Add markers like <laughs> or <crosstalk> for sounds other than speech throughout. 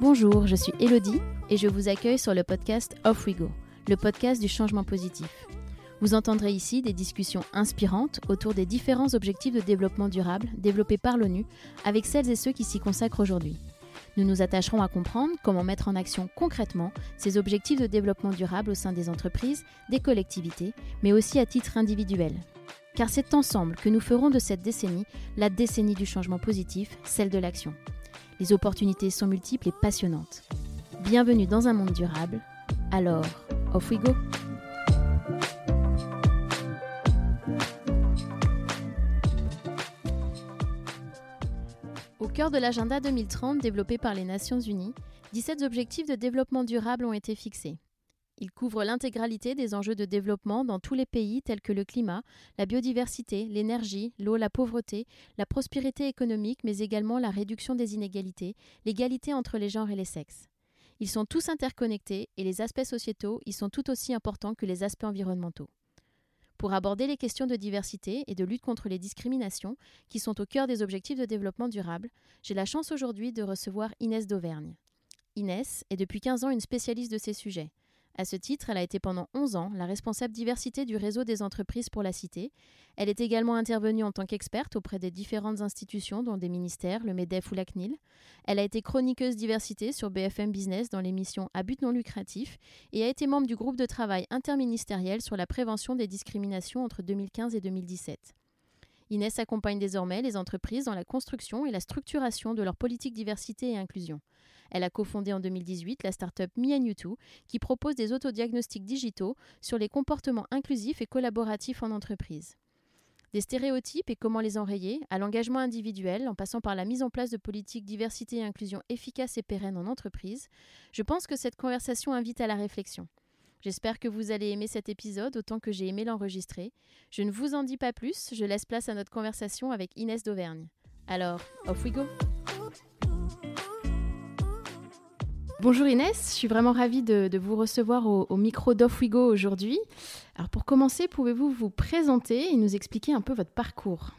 Bonjour, je suis Elodie et je vous accueille sur le podcast Off We Go, le podcast du changement positif. Vous entendrez ici des discussions inspirantes autour des différents objectifs de développement durable développés par l'ONU avec celles et ceux qui s'y consacrent aujourd'hui. Nous nous attacherons à comprendre comment mettre en action concrètement ces objectifs de développement durable au sein des entreprises, des collectivités, mais aussi à titre individuel. Car c'est ensemble que nous ferons de cette décennie la décennie du changement positif, celle de l'action. Les opportunités sont multiples et passionnantes. Bienvenue dans un monde durable. Alors, off we go! Cœur de l'agenda 2030 développé par les Nations Unies, 17 objectifs de développement durable ont été fixés. Ils couvrent l'intégralité des enjeux de développement dans tous les pays tels que le climat, la biodiversité, l'énergie, l'eau, la pauvreté, la prospérité économique, mais également la réduction des inégalités, l'égalité entre les genres et les sexes. Ils sont tous interconnectés et les aspects sociétaux y sont tout aussi importants que les aspects environnementaux. Pour aborder les questions de diversité et de lutte contre les discriminations, qui sont au cœur des objectifs de développement durable, j'ai la chance aujourd'hui de recevoir Inès d'Auvergne. Inès est depuis 15 ans une spécialiste de ces sujets. À ce titre, elle a été pendant 11 ans la responsable diversité du réseau des entreprises pour la cité. Elle est également intervenue en tant qu'experte auprès des différentes institutions, dont des ministères, le MEDEF ou la CNIL. Elle a été chroniqueuse diversité sur BFM Business dans l'émission À but non lucratif et a été membre du groupe de travail interministériel sur la prévention des discriminations entre 2015 et 2017. Inès accompagne désormais les entreprises dans la construction et la structuration de leur politique diversité et inclusion. Elle a cofondé en 2018 la start-up Me qui propose des autodiagnostics digitaux sur les comportements inclusifs et collaboratifs en entreprise. Des stéréotypes et comment les enrayer, à l'engagement individuel, en passant par la mise en place de politiques diversité et inclusion efficaces et pérennes en entreprise, je pense que cette conversation invite à la réflexion. J'espère que vous allez aimer cet épisode autant que j'ai aimé l'enregistrer. Je ne vous en dis pas plus, je laisse place à notre conversation avec Inès d'Auvergne. Alors, off we go! Bonjour Inès, je suis vraiment ravie de, vous recevoir au, micro d'Off-We-Go aujourd'hui. Alors pour commencer, pouvez-vous vous présenter et nous expliquer un peu votre parcours?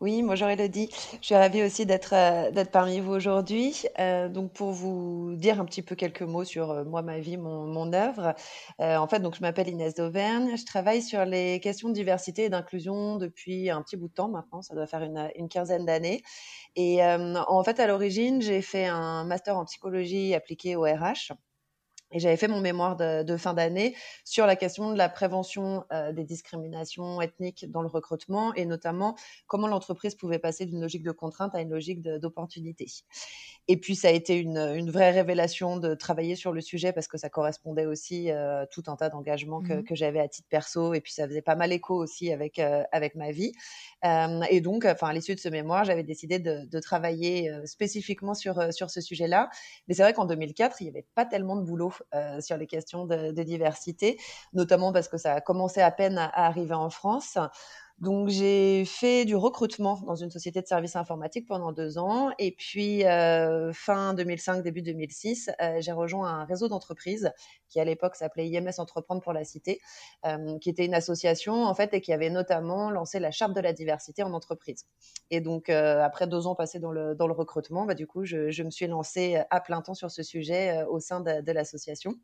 Oui, bonjour Elodie. Je suis ravie aussi d'être euh, d'être parmi vous aujourd'hui. Euh, donc pour vous dire un petit peu quelques mots sur euh, moi, ma vie, mon, œuvre. en fait, donc je m'appelle Inès d'Auvergne. Je travaille sur les questions de diversité et d'inclusion depuis un petit bout de temps maintenant. Ça doit faire une, une quinzaine d'années. Et en fait, à l'origine, j'ai fait un master en psychologie appliquée au RH. Et j'avais fait mon mémoire de, fin d'année sur la question de la prévention euh, des discriminations ethniques dans le recrutement et notamment comment l'entreprise pouvait passer d'une logique de contrainte à une logique d'opportunité. Et puis ça a été une, vraie révélation de travailler sur le sujet parce que ça correspondait aussi à euh, tout un tas d'engagements que, mmh que j'avais à titre perso et puis ça faisait pas mal écho aussi avec euh, avec ma vie. et donc, enfin à l'issue de ce mémoire, j'avais décidé de, de travailler spécifiquement sur sur ce sujet-là. Mais c'est vrai qu'en 2004, il n'y avait pas tellement de boulot euh, sur les questions de, diversité, notamment parce que ça a commencé à peine à, arriver en France. Donc j'ai fait du recrutement dans une société de services informatiques pendant deux ans et puis euh, fin 2005 début 2006 euh, j'ai rejoint un réseau d'entreprises qui à l'époque s'appelait IMS Entreprendre pour la Cité, qui était une association en fait et qui avait notamment lancé la charte de la diversité en entreprise. Et donc après deux ans passés dans le dans le recrutement, bah, du coup je, me suis lancée à plein temps sur ce sujet au sein de l'association.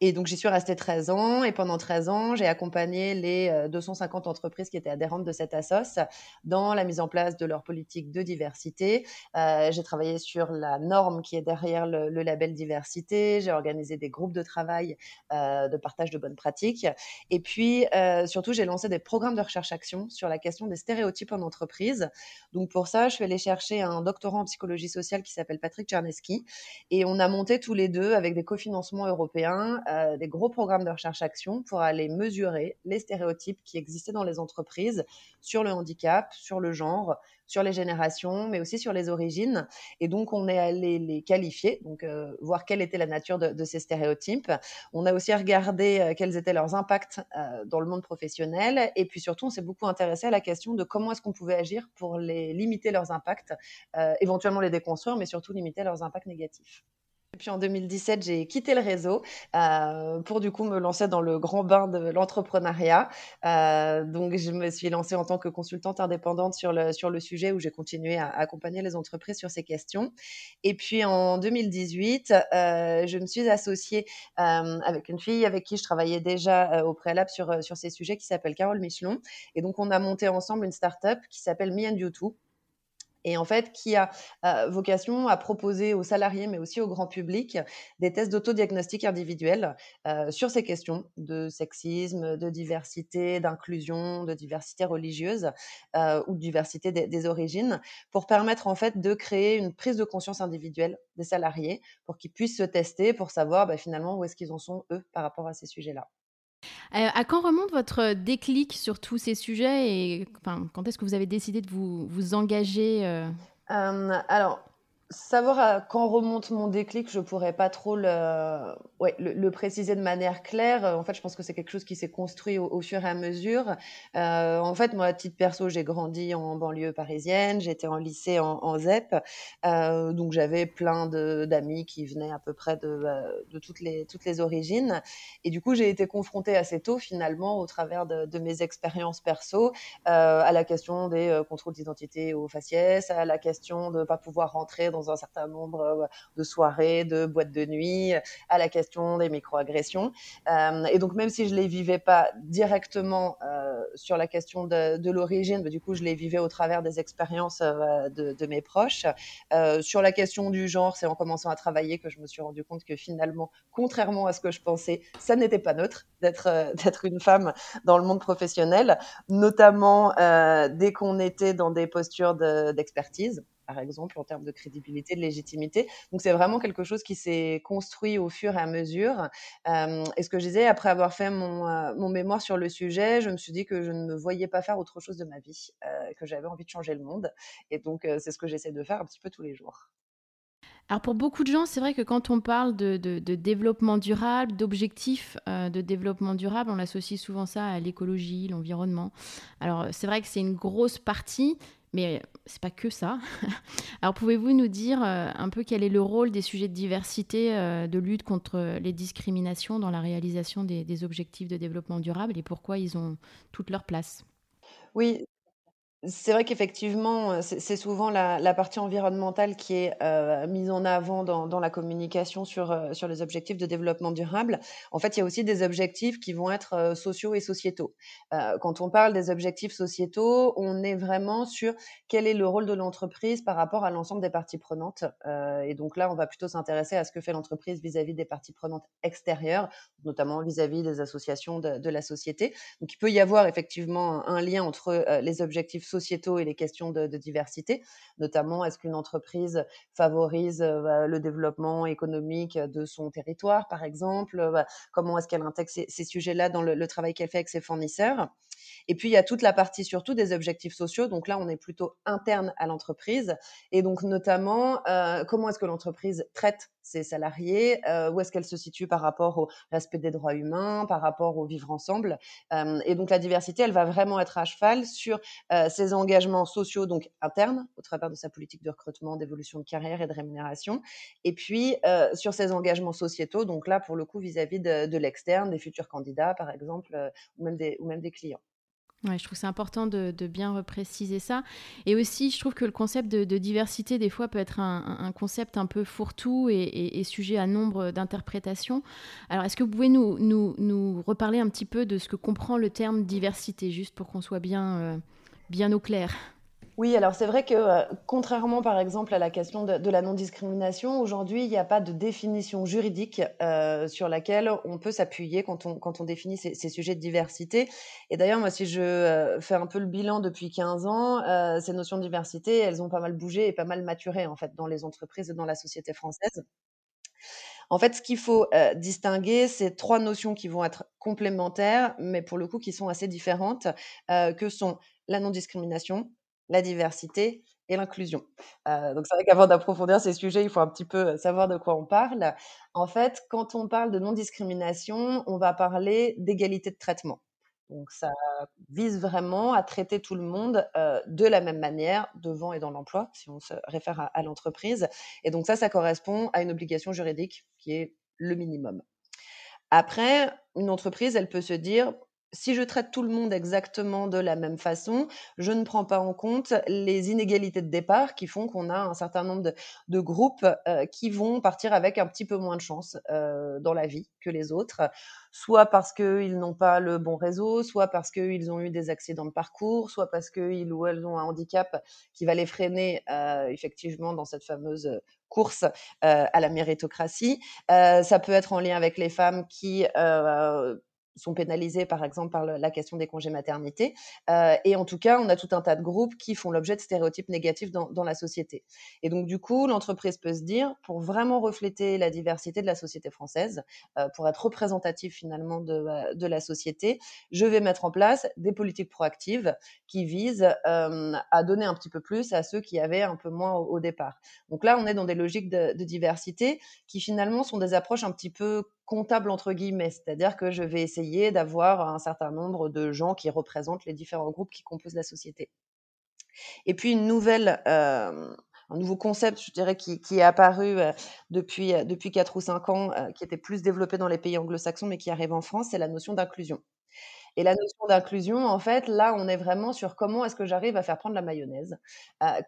Et donc, j'y suis restée 13 ans. Et pendant 13 ans, j'ai accompagné les 250 euh, entreprises qui étaient adhérentes de cette ASOS dans la mise en place de leur politique de diversité. Euh, j'ai travaillé sur la norme qui est derrière le, label diversité. J'ai organisé des groupes de travail euh, de partage de bonnes pratiques. Et puis, surtout, j'ai lancé des programmes de recherche-action sur la question des stéréotypes en entreprise. Donc, pour ça, je suis allée chercher un doctorant en psychologie sociale qui s'appelle Patrick Czarneski. Et on a monté tous les deux avec des cofinancements européens euh, des gros programmes de recherche-action pour aller mesurer les stéréotypes qui existaient dans les entreprises sur le handicap, sur le genre, sur les générations, mais aussi sur les origines. Et donc, on est allé les qualifier, donc euh, voir quelle était la nature de, ces stéréotypes. On a aussi regardé euh, quels étaient leurs impacts dans le monde professionnel. Et puis surtout, on s'est beaucoup intéressé à la question de comment est-ce qu'on pouvait agir pour les limiter leurs impacts, éventuellement les déconstruire, mais surtout limiter leurs impacts négatifs. Et puis en 2017, j'ai quitté le réseau euh, pour du coup me lancer dans le grand bain de l'entrepreneuriat. Euh, donc je me suis lancée en tant que consultante indépendante sur le, sur le sujet où j'ai continué à accompagner les entreprises sur ces questions. Et puis en 2018, euh, je me suis associée avec une fille avec qui je travaillais déjà au préalable sur, sur ces sujets qui s'appelle Carole Michelon. Et donc on a monté ensemble une start-up qui s'appelle Me and You Too et en fait qui a euh, vocation à proposer aux salariés, mais aussi au grand public, des tests d'autodiagnostic individuel euh, sur ces questions de sexisme, de diversité, d'inclusion, de diversité religieuse euh, ou de diversité des, origines, pour permettre en fait de créer une prise de conscience individuelle des salariés, pour qu'ils puissent se tester, pour savoir bah, finalement où est-ce qu'ils en sont eux par rapport à ces sujets-là. Euh, à quand remonte votre déclic sur tous ces sujets et quand est-ce que vous avez décidé de vous, vous engager euh... Euh, Alors, Savoir à quand remonte mon déclic, je pourrais pas trop le, préciser de manière claire. En fait, je pense que c'est quelque chose qui s'est construit au, fur et à mesure. Euh, en fait, moi, à titre perso, j'ai grandi en banlieue parisienne, j'étais en lycée en, ZEP, euh, donc j'avais plein d'amis qui venaient à peu près de, euh, toutes, les, toutes les origines. Et du coup, j'ai été confrontée assez tôt, finalement, au travers de, mes expériences perso, euh, à la question des euh, contrôles d'identité au faciès, à la question de ne pas pouvoir rentrer dans un certain nombre euh, de soirées, de boîtes de nuit, à la question des microagressions. Euh, et donc, même si je les vivais pas directement euh, sur la question de, l'origine, du coup, je les vivais au travers des expériences euh, de, mes proches. Euh, sur la question du genre, c'est en commençant à travailler que je me suis rendu compte que finalement, contrairement à ce que je pensais, ça n'était pas neutre d'être euh, une femme dans le monde professionnel, notamment dès qu'on était dans des postures d'expertise. De, par exemple, en termes de crédibilité, de légitimité. Donc, c'est vraiment quelque chose qui s'est construit au fur et à mesure. Euh, et ce que je disais, après avoir fait mon, euh, mon, mémoire sur le sujet, je me suis dit que je ne me voyais pas faire autre chose de ma vie, euh, que j'avais envie de changer le monde. Et donc, c'est ce que j'essaie de faire un petit peu tous les jours. Alors pour beaucoup de gens, c'est vrai que quand on parle de, développement durable, d'objectifs de développement durable, on associe souvent ça à l'écologie, l'environnement. Alors c'est vrai que c'est une grosse partie, mais c'est pas que ça. <laughs> Alors pouvez-vous nous dire euh, un peu quel est le rôle des sujets de diversité, euh, de lutte contre les discriminations dans la réalisation des, des, objectifs de développement durable et pourquoi ils ont toute leur place? Oui, c'est vrai qu'effectivement, c'est souvent la, partie environnementale qui est euh, mise en avant dans, la communication sur, euh, sur les objectifs de développement durable. En fait, il y a aussi des objectifs qui vont être euh, sociaux et sociétaux. Euh, quand on parle des objectifs sociétaux, on est vraiment sur quel est le rôle de l'entreprise par rapport à l'ensemble des parties prenantes. Euh, et donc là, on va plutôt s'intéresser à ce que fait l'entreprise vis-à-vis des parties prenantes extérieures, notamment vis-à-vis -vis des associations de, la société. Donc il peut y avoir effectivement un, lien entre euh, les objectifs sociétaux et les questions de, diversité, notamment est-ce qu'une entreprise favorise euh, le développement économique de son territoire, par exemple, comment est-ce qu'elle intègre ces, sujets-là dans le travail qu'elle fait avec ses fournisseurs? Et puis, il y a toute la partie surtout des objectifs sociaux. Donc là, on est plutôt interne à l'entreprise. Et donc, notamment, euh, comment est-ce que l'entreprise traite ses salariés? Euh, Où est-ce qu'elle se situe par rapport au respect des droits humains, par rapport au vivre ensemble? Euh, Et donc, la diversité, elle va vraiment être à cheval sur ses engagements sociaux, donc internes, au travers de sa politique de recrutement, d'évolution de carrière et de rémunération. Et puis, sur ses engagements sociétaux, donc là, pour le coup, vis-à-vis -vis de, l'externe, des futurs candidats, par exemple, ou même des clients. Je trouve c'est important de, de, bien repréciser ça. Et aussi, je trouve que le concept de, diversité, des fois, peut être un, concept un peu fourre-tout et, et, et, sujet à nombre d'interprétations. Alors, est-ce que vous pouvez nous, reparler un petit peu de ce que comprend le terme diversité, juste pour qu'on soit bien, euh, bien au clair? Oui, alors c'est vrai que euh, contrairement par exemple à la question de, la non-discrimination, aujourd'hui il n'y a pas de définition juridique euh, sur laquelle on peut s'appuyer quand on, définit ces, sujets de diversité. Et d'ailleurs, moi si je euh, fais un peu le bilan depuis 15 ans, ces notions de diversité, elles ont pas mal bougé et pas mal maturé en fait dans les entreprises et dans la société française. En fait, ce qu'il faut distinguer, c'est trois notions qui vont être complémentaires, mais pour le coup qui sont assez différentes, que sont la non-discrimination, la diversité et l'inclusion. Euh, donc c'est vrai qu'avant d'approfondir ces sujets, il faut un petit peu savoir de quoi on parle. En fait, quand on parle de non-discrimination, on va parler d'égalité de traitement. Donc ça vise vraiment à traiter tout le monde de la même manière devant et dans l'emploi, si on se réfère à, à l'entreprise. Et donc ça, ça correspond à une obligation juridique qui est le minimum. Après, une entreprise, elle peut se dire, si je traite tout le monde exactement de la même façon, je ne prends pas en compte les inégalités de départ qui font qu'on a un certain nombre de, groupes euh, qui vont partir avec un petit peu moins de chance euh, dans la vie que les autres, soit parce qu'ils n'ont pas le bon réseau, soit parce qu'ils ont eu des accidents de parcours, soit parce qu'ils ou elles ont un handicap qui va les freiner euh, effectivement dans cette fameuse course à la méritocratie. ça peut être en lien avec les femmes qui sont pénalisés, par exemple, par la question des congés maternité. Euh, et en tout cas, on a tout un tas de groupes qui font l'objet de stéréotypes négatifs dans, la société. Et donc, du coup, l'entreprise peut se dire, pour vraiment refléter la diversité de la société française, euh, pour être représentatif finalement de, euh, de, la société, je vais mettre en place des politiques proactives qui visent à donner un petit peu plus à ceux qui avaient un peu moins au, départ. Donc là, on est dans des logiques de diversité qui finalement sont des approches un petit peu comptable entre guillemets, c'est-à-dire que je vais essayer d'avoir un certain nombre de gens qui représentent les différents groupes qui composent la société. Et puis une nouvelle, euh, un nouveau concept, je dirais, qui, est apparu euh, depuis, euh, depuis 4 ou 5 ans, qui était plus développé dans les pays anglo-saxons, mais qui arrive en France, c'est la notion d'inclusion. Et la notion d'inclusion, en fait, là, on est vraiment sur comment est-ce que j'arrive à faire prendre la mayonnaise,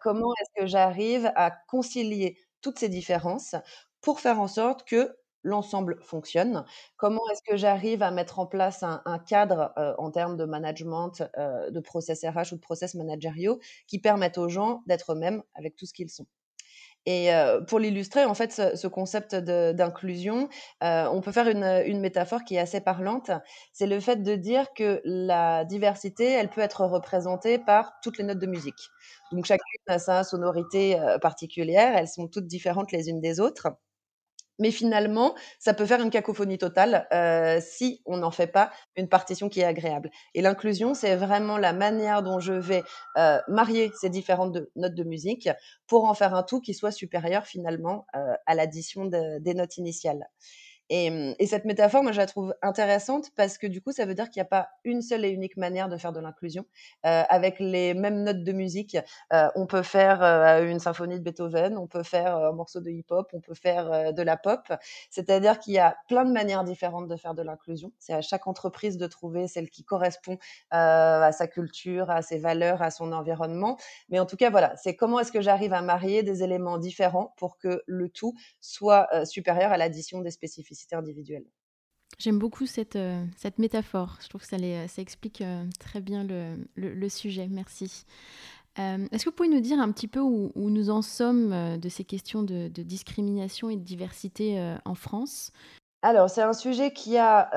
comment est-ce que j'arrive à concilier toutes ces différences pour faire en sorte que l'ensemble fonctionne. Comment est-ce que j'arrive à mettre en place un, cadre en termes de management, de process RH ou de process managériaux qui permettent aux gens d'être eux-mêmes avec tout ce qu'ils sont? Et pour l'illustrer, en fait, ce, concept d'inclusion, on peut faire une, une, métaphore qui est assez parlante. C'est le fait de dire que la diversité, elle peut être représentée par toutes les notes de musique. Donc chacune a sa sonorité particulière, elles sont toutes différentes les unes des autres. Mais finalement, ça peut faire une cacophonie totale euh, si on n'en fait pas une partition qui est agréable. Et l'inclusion, c'est vraiment la manière dont je vais euh, marier ces différentes notes de musique pour en faire un tout qui soit supérieur finalement euh, à l'addition des notes initiales. Mmh, et, cette métaphore, moi, je la trouve intéressante parce que du coup, ça veut dire qu'il n'y a pas une seule et unique manière de faire de l'inclusion. Euh, avec les mêmes notes de musique, euh, on peut faire euh, une symphonie de Beethoven, on peut faire un morceau de hip-hop, on peut faire de la pop. C'est-à-dire qu'il y a plein de manières différentes de faire de l'inclusion. C'est à chaque entreprise de trouver celle qui correspond à sa culture, à ses valeurs, à son environnement. Mais en tout cas, voilà, c'est comment est-ce que j'arrive à marier des éléments différents pour que le tout soit supérieur à l'addition des spécificités individuelle. J'aime beaucoup cette, euh, cette métaphore. Je trouve que ça, ça explique euh, très bien le, sujet. Merci. Euh, est-ce que vous pouvez nous dire un petit peu où, nous en sommes de ces questions de discrimination et de diversité en France? Alors, c'est un sujet qui a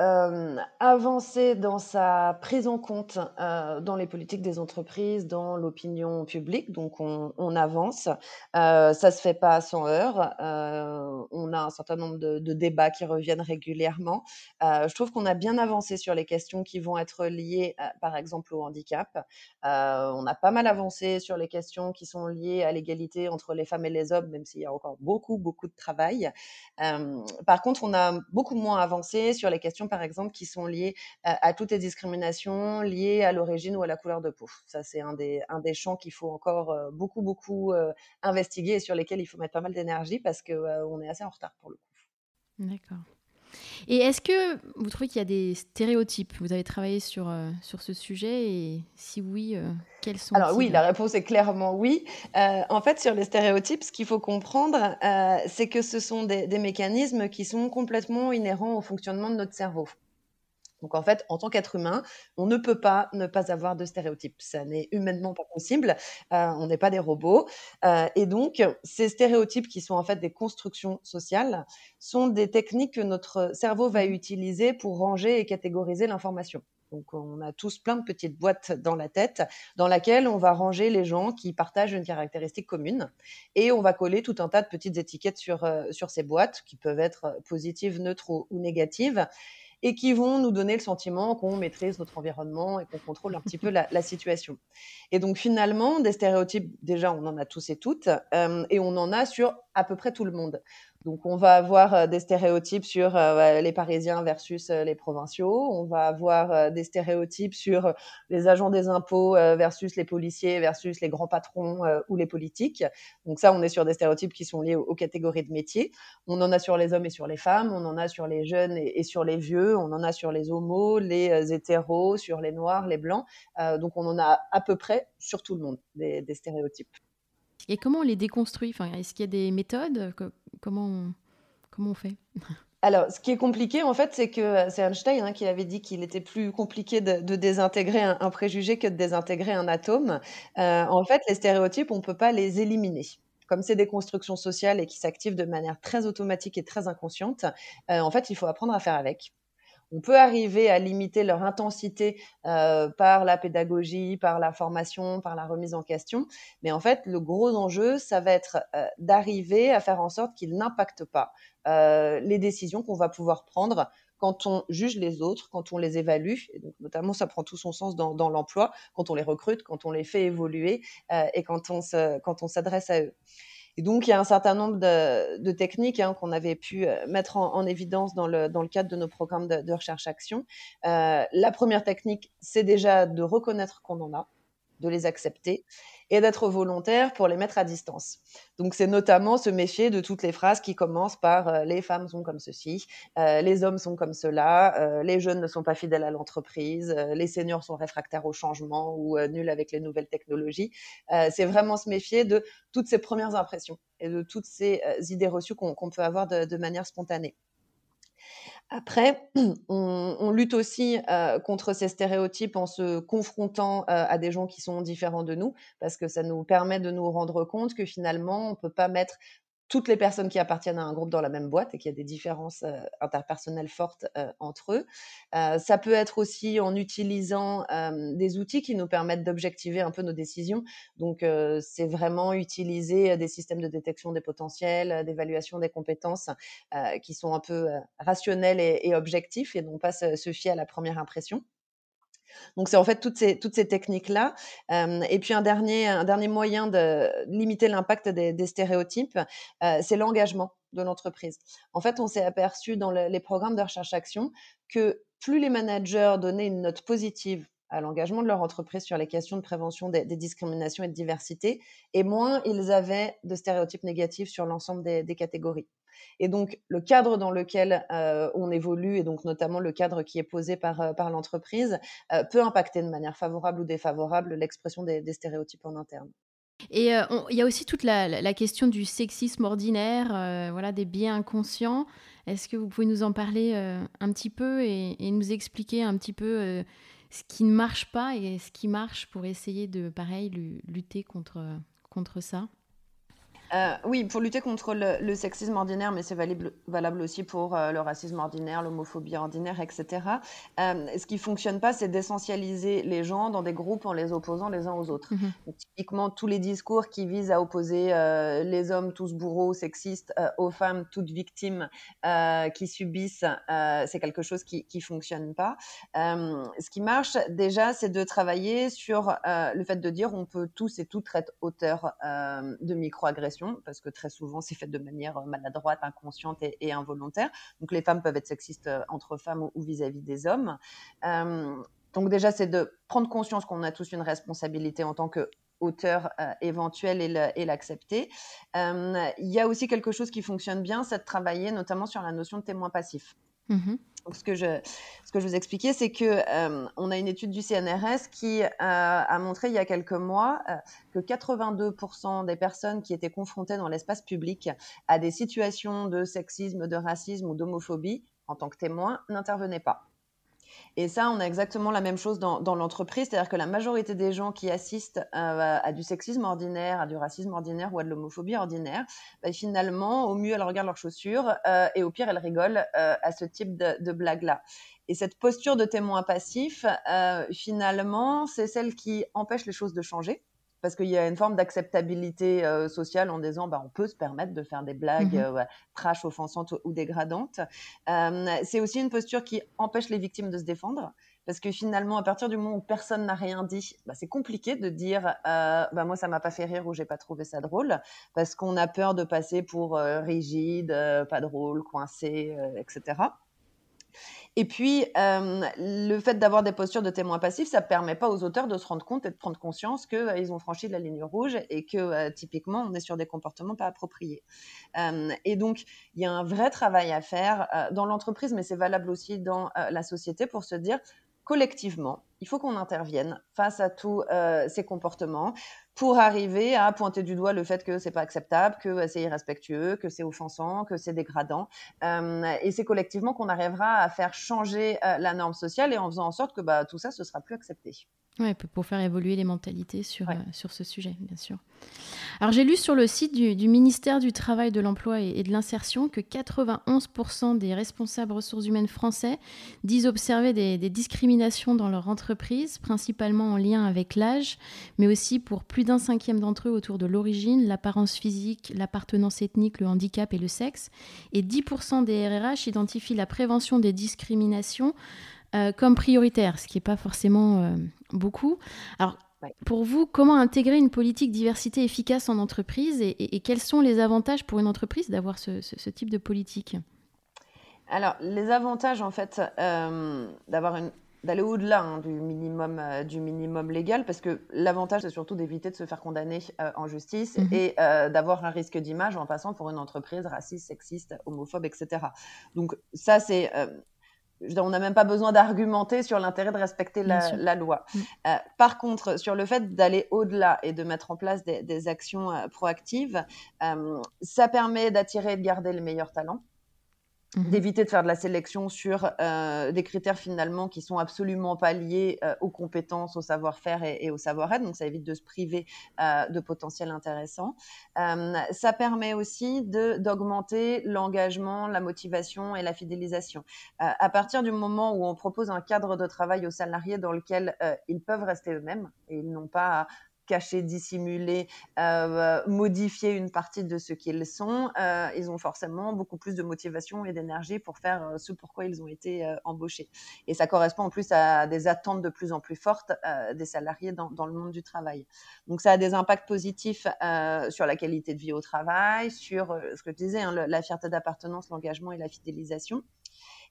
avancé dans sa prise en compte dans les politiques des entreprises, dans l'opinion publique. Donc, on, avance. ça se fait pas sans heure. on a un certain nombre de, débats qui reviennent régulièrement. je trouve qu'on a bien avancé sur les questions qui vont être liées, par exemple, au handicap. on a pas mal avancé sur les questions qui sont liées à l'égalité entre les femmes et les hommes, même s'il y a encore beaucoup, beaucoup de travail. par contre, on a beaucoup moins avancé sur les questions, par exemple, qui sont liées à, toutes les discriminations liées à l'origine ou à la couleur de peau. Ça, c'est un des, un des champs qu'il faut encore euh, beaucoup, beaucoup euh, investiguer et sur lesquels il faut mettre pas mal d'énergie parce qu'on euh, on est assez en retard pour le coup. D'accord. Et est-ce que vous trouvez qu'il y a des stéréotypes? Vous avez travaillé sur, euh, sur ce sujet et si oui, euh, quels sont Alors oui, la réponse est clairement oui. Euh, en fait, sur les stéréotypes, ce qu'il faut comprendre, c'est que ce sont des, des mécanismes qui sont complètement inhérents au fonctionnement de notre cerveau. Donc en fait, en tant qu'être humain, on ne peut pas ne pas avoir de stéréotypes. Ça n'est humainement pas possible. Euh, on n'est pas des robots. Euh, et donc, ces stéréotypes qui sont en fait des constructions sociales sont des techniques que notre cerveau va utiliser pour ranger et catégoriser l'information. Donc, on a tous plein de petites boîtes dans la tête dans laquelle on va ranger les gens qui partagent une caractéristique commune et on va coller tout un tas de petites étiquettes sur, euh, sur ces boîtes qui peuvent être positives, neutres ou négatives et qui vont nous donner le sentiment qu'on maîtrise notre environnement et qu'on contrôle un petit peu la, situation. Et donc finalement, des stéréotypes, déjà, on en a tous et toutes, euh, et on en a sur à peu près tout le monde. Donc, on va avoir euh, des stéréotypes sur euh, les Parisiens versus euh, les provinciaux. On va avoir des stéréotypes sur les agents des impôts versus les policiers versus les grands patrons ou les politiques. Donc, ça, on est sur des stéréotypes qui sont liés aux, catégories de métiers. On en a sur les hommes et sur les femmes. On en a sur les jeunes et, sur les vieux. On en a sur les homos, les hétéros, sur les noirs, les blancs. donc, on en a à peu près sur tout le monde des, des stéréotypes. Et comment on les déconstruit? Enfin, Est-ce qu'il y a des méthodes? Comment, on, comment on fait? <laughs> Alors, ce qui est compliqué, en fait, c'est que euh, c'est Einstein hein, qui avait dit qu'il était plus compliqué de, désintégrer un, préjugé que de désintégrer un atome. Euh, en fait, les stéréotypes, on ne peut pas les éliminer. Comme c'est des constructions sociales et qui s'activent de manière très automatique et très inconsciente, euh, en fait, il faut apprendre à faire avec. On peut arriver à limiter leur intensité euh, par la pédagogie, par la formation, par la remise en question. Mais en fait, le gros enjeu, ça va être euh, d'arriver à faire en sorte qu'ils n'impactent pas euh, les décisions qu'on va pouvoir prendre quand on juge les autres, quand on les évalue, et donc notamment ça prend tout son sens dans, dans l'emploi, quand on les recrute, quand on les fait évoluer et quand on s'adresse à eux. Et donc, il y a un certain nombre de, techniques hein, qu'on avait pu euh, mettre en, évidence dans le, cadre de nos programmes de, recherche-action. Euh, la première technique, c'est déjà de reconnaître qu'on en a, de les accepter et d'être volontaire pour les mettre à distance. Donc c'est notamment se méfier de toutes les phrases qui commencent par euh, les femmes sont comme ceci, euh, les hommes sont comme cela, euh, les jeunes ne sont pas fidèles à l'entreprise, les seniors sont réfractaires au changement ou nuls avec les nouvelles technologies. c'est vraiment se méfier de toutes ces premières impressions et de toutes ces idées reçues qu'on peut avoir de manière spontanée. Après, <clears throat> on, lutte aussi euh, contre ces stéréotypes en se confrontant euh, à des gens qui sont différents de nous, parce que ça nous permet de nous rendre compte que finalement, on ne peut pas mettre toutes les personnes qui appartiennent à un groupe dans la même boîte et qu'il y a des différences euh, interpersonnelles fortes euh, entre eux. Euh, ça peut être aussi en utilisant des outils qui nous permettent d'objectiver un peu nos décisions. Donc, c'est vraiment utiliser des systèmes de détection des potentiels, d'évaluation des compétences qui sont un peu rationnels et, objectifs et non pas se fier à la première impression. Donc c'est en fait toutes ces, toutes ces techniques-là. et puis un dernier, un dernier moyen de limiter l'impact des, stéréotypes, c'est l'engagement de l'entreprise. En fait, on s'est aperçu dans les programmes de recherche-action que plus les managers donnaient une note positive à l'engagement de leur entreprise sur les questions de prévention des, discriminations et de diversité, et moins ils avaient de stéréotypes négatifs sur l'ensemble des catégories. Et donc, le cadre dans lequel euh, on évolue, et donc notamment le cadre qui est posé par, euh, par l'entreprise, euh, peut impacter de manière favorable ou défavorable l'expression des, stéréotypes en interne. Et il y a aussi toute la, question du sexisme ordinaire, voilà, des biais inconscients. Est-ce que vous pouvez nous en parler un petit peu et, et, nous expliquer un petit peu ce qui ne marche pas et ce qui marche pour essayer de, pareil, lutter contre, contre ça? Euh, oui, pour lutter contre le, sexisme ordinaire, mais c'est valable, aussi pour euh, le racisme ordinaire, l'homophobie ordinaire, etc. Euh, ce qui fonctionne pas, c'est d'essentialiser les gens dans des groupes en les opposant les uns aux autres. Mhm. typiquement, tous les discours qui visent à opposer les hommes tous bourreaux, sexistes, aux femmes toutes victimes qui subissent, c'est quelque chose qui ne fonctionne pas. ce qui marche déjà, c'est de travailler sur le fait de dire on peut tous et toutes être auteurs de microagressions parce que très souvent, c'est fait de manière euh, maladroite, inconsciente et, involontaire. Donc, les femmes peuvent être sexistes euh, entre femmes ou vis-à-vis des hommes. Euh, donc, déjà, c'est de prendre conscience qu'on a tous une responsabilité en tant que auteur éventuel et l'accepter. Il y a aussi quelque chose qui fonctionne bien, c'est de travailler notamment sur la notion de témoin passif. Mmh ce que je, ce que je vous expliquais, c'est que euh, on a une étude du CNRS qui euh, a montré il y a quelques mois euh, que 82% des personnes qui étaient confrontées dans l'espace public à des situations de sexisme, de racisme ou d'homophobie en tant que témoins n'intervenaient pas. Et ça, on a exactement la même chose dans, l'entreprise, c'est-à-dire que la majorité des gens qui assistent euh, à, du sexisme ordinaire, à du racisme ordinaire ou à de l'homophobie ordinaire, bah, finalement, au mieux, elles regardent leurs chaussures euh, et au pire, elles rigolent euh, à ce type de blague-là. Et cette posture de témoin passif, finalement, c'est celle qui empêche les choses de changer parce qu'il y a une forme d'acceptabilité euh, sociale en disant bah, on peut se permettre de faire des blagues mmh euh, trash, offensantes ou, dégradantes. Euh, c'est aussi une posture qui empêche les victimes de se défendre parce que finalement, à partir du moment où personne n'a rien dit, bah, c'est compliqué de dire bah, moi, ça m'a pas fait rire ou j'ai pas trouvé ça drôle, parce qu'on a peur de passer pour rigide, pas drôle, coincé, etc. Et puis, euh, le fait d'avoir des postures de témoins passifs, ça ne permet pas aux auteurs de se rendre compte et de prendre conscience qu'ils euh, ont franchi la ligne rouge et que euh, typiquement, on est sur des comportements pas appropriés. et donc, il y a un vrai travail à faire dans l'entreprise, mais c'est valable aussi dans la société pour se dire, collectivement, il faut qu'on intervienne face à tous ces comportements pour arriver à pointer du doigt le fait que c'est pas acceptable, que c'est irrespectueux, que c'est offensant, que c'est dégradant. Euh, et c'est collectivement qu'on arrivera à faire changer euh, la norme sociale et en faisant en sorte que bah, tout ça, ce sera plus accepté. Oui, pour faire évoluer les mentalités sur, euh, sur ce sujet, bien sûr. Alors j'ai lu sur le site du, ministère du Travail, de l'Emploi et, de l'Insertion que 91% des responsables ressources humaines français disent observer des, des, discriminations dans leur entreprise, principalement en lien avec l'âge, mais aussi pour plus d'un cinquième d'entre eux autour de l'origine, l'apparence physique, l'appartenance ethnique, le handicap et le sexe. Et 10% des RRH identifient la prévention des discriminations euh, comme prioritaire, ce qui n'est pas forcément euh, beaucoup. Alors, pour vous, comment intégrer une politique diversité efficace en entreprise et, quels sont les avantages pour une entreprise d'avoir ce, type de politique? Alors, les avantages, en fait, euh, d'avoir une d'aller au-delà hein, du minimum du minimum légal parce que l'avantage c'est surtout d'éviter de se faire condamner en justice mmh et d'avoir un risque d'image en passant pour une entreprise raciste, sexiste, homophobe, etc. Donc ça c'est on n'a même pas besoin d'argumenter sur l'intérêt de respecter la, loi. Mm. Euh, par contre, sur le fait d'aller au-delà et de mettre en place des, actions euh, proactives, euh, ça permet d'attirer et de garder les meilleurs talents. Mmh d'éviter de faire de la sélection sur euh, des critères finalement qui sont absolument pas liés euh, aux compétences, au savoir-faire et, au savoir-être. Donc ça évite de se priver euh, de potentiels intéressants. ça permet aussi d'augmenter l'engagement, la motivation et la fidélisation. à partir du moment où on propose un cadre de travail aux salariés dans lequel ils peuvent rester eux-mêmes et ils n'ont pas cacher, dissimuler, euh, modifier une partie de ce qu'ils sont, euh, ils ont forcément beaucoup plus de motivation et d'énergie pour faire euh, ce pourquoi ils ont été embauchés. Et ça correspond en plus à des attentes de plus en plus fortes des salariés dans, le monde du travail. Donc ça a des impacts positifs sur la qualité de vie au travail, sur ce que tu disais, hein, la fierté d'appartenance, l'engagement et la fidélisation.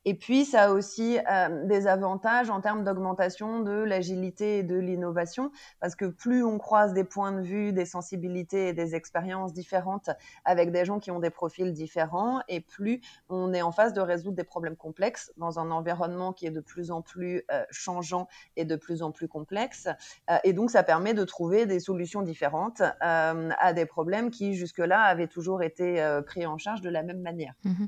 Et puis, ça a aussi euh, des avantages en termes d'augmentation de l'agilité et de l'innovation, parce que plus on croise des points de vue, des sensibilités et des expériences différentes avec des gens qui ont des profils différents, et plus on est en phase de résoudre des problèmes complexes dans un environnement qui est de plus en plus euh, changeant et de plus en plus complexe. Euh, et donc, ça permet de trouver des solutions différentes à des problèmes qui, jusque-là, avaient toujours été pris en charge de la même manière. Mmh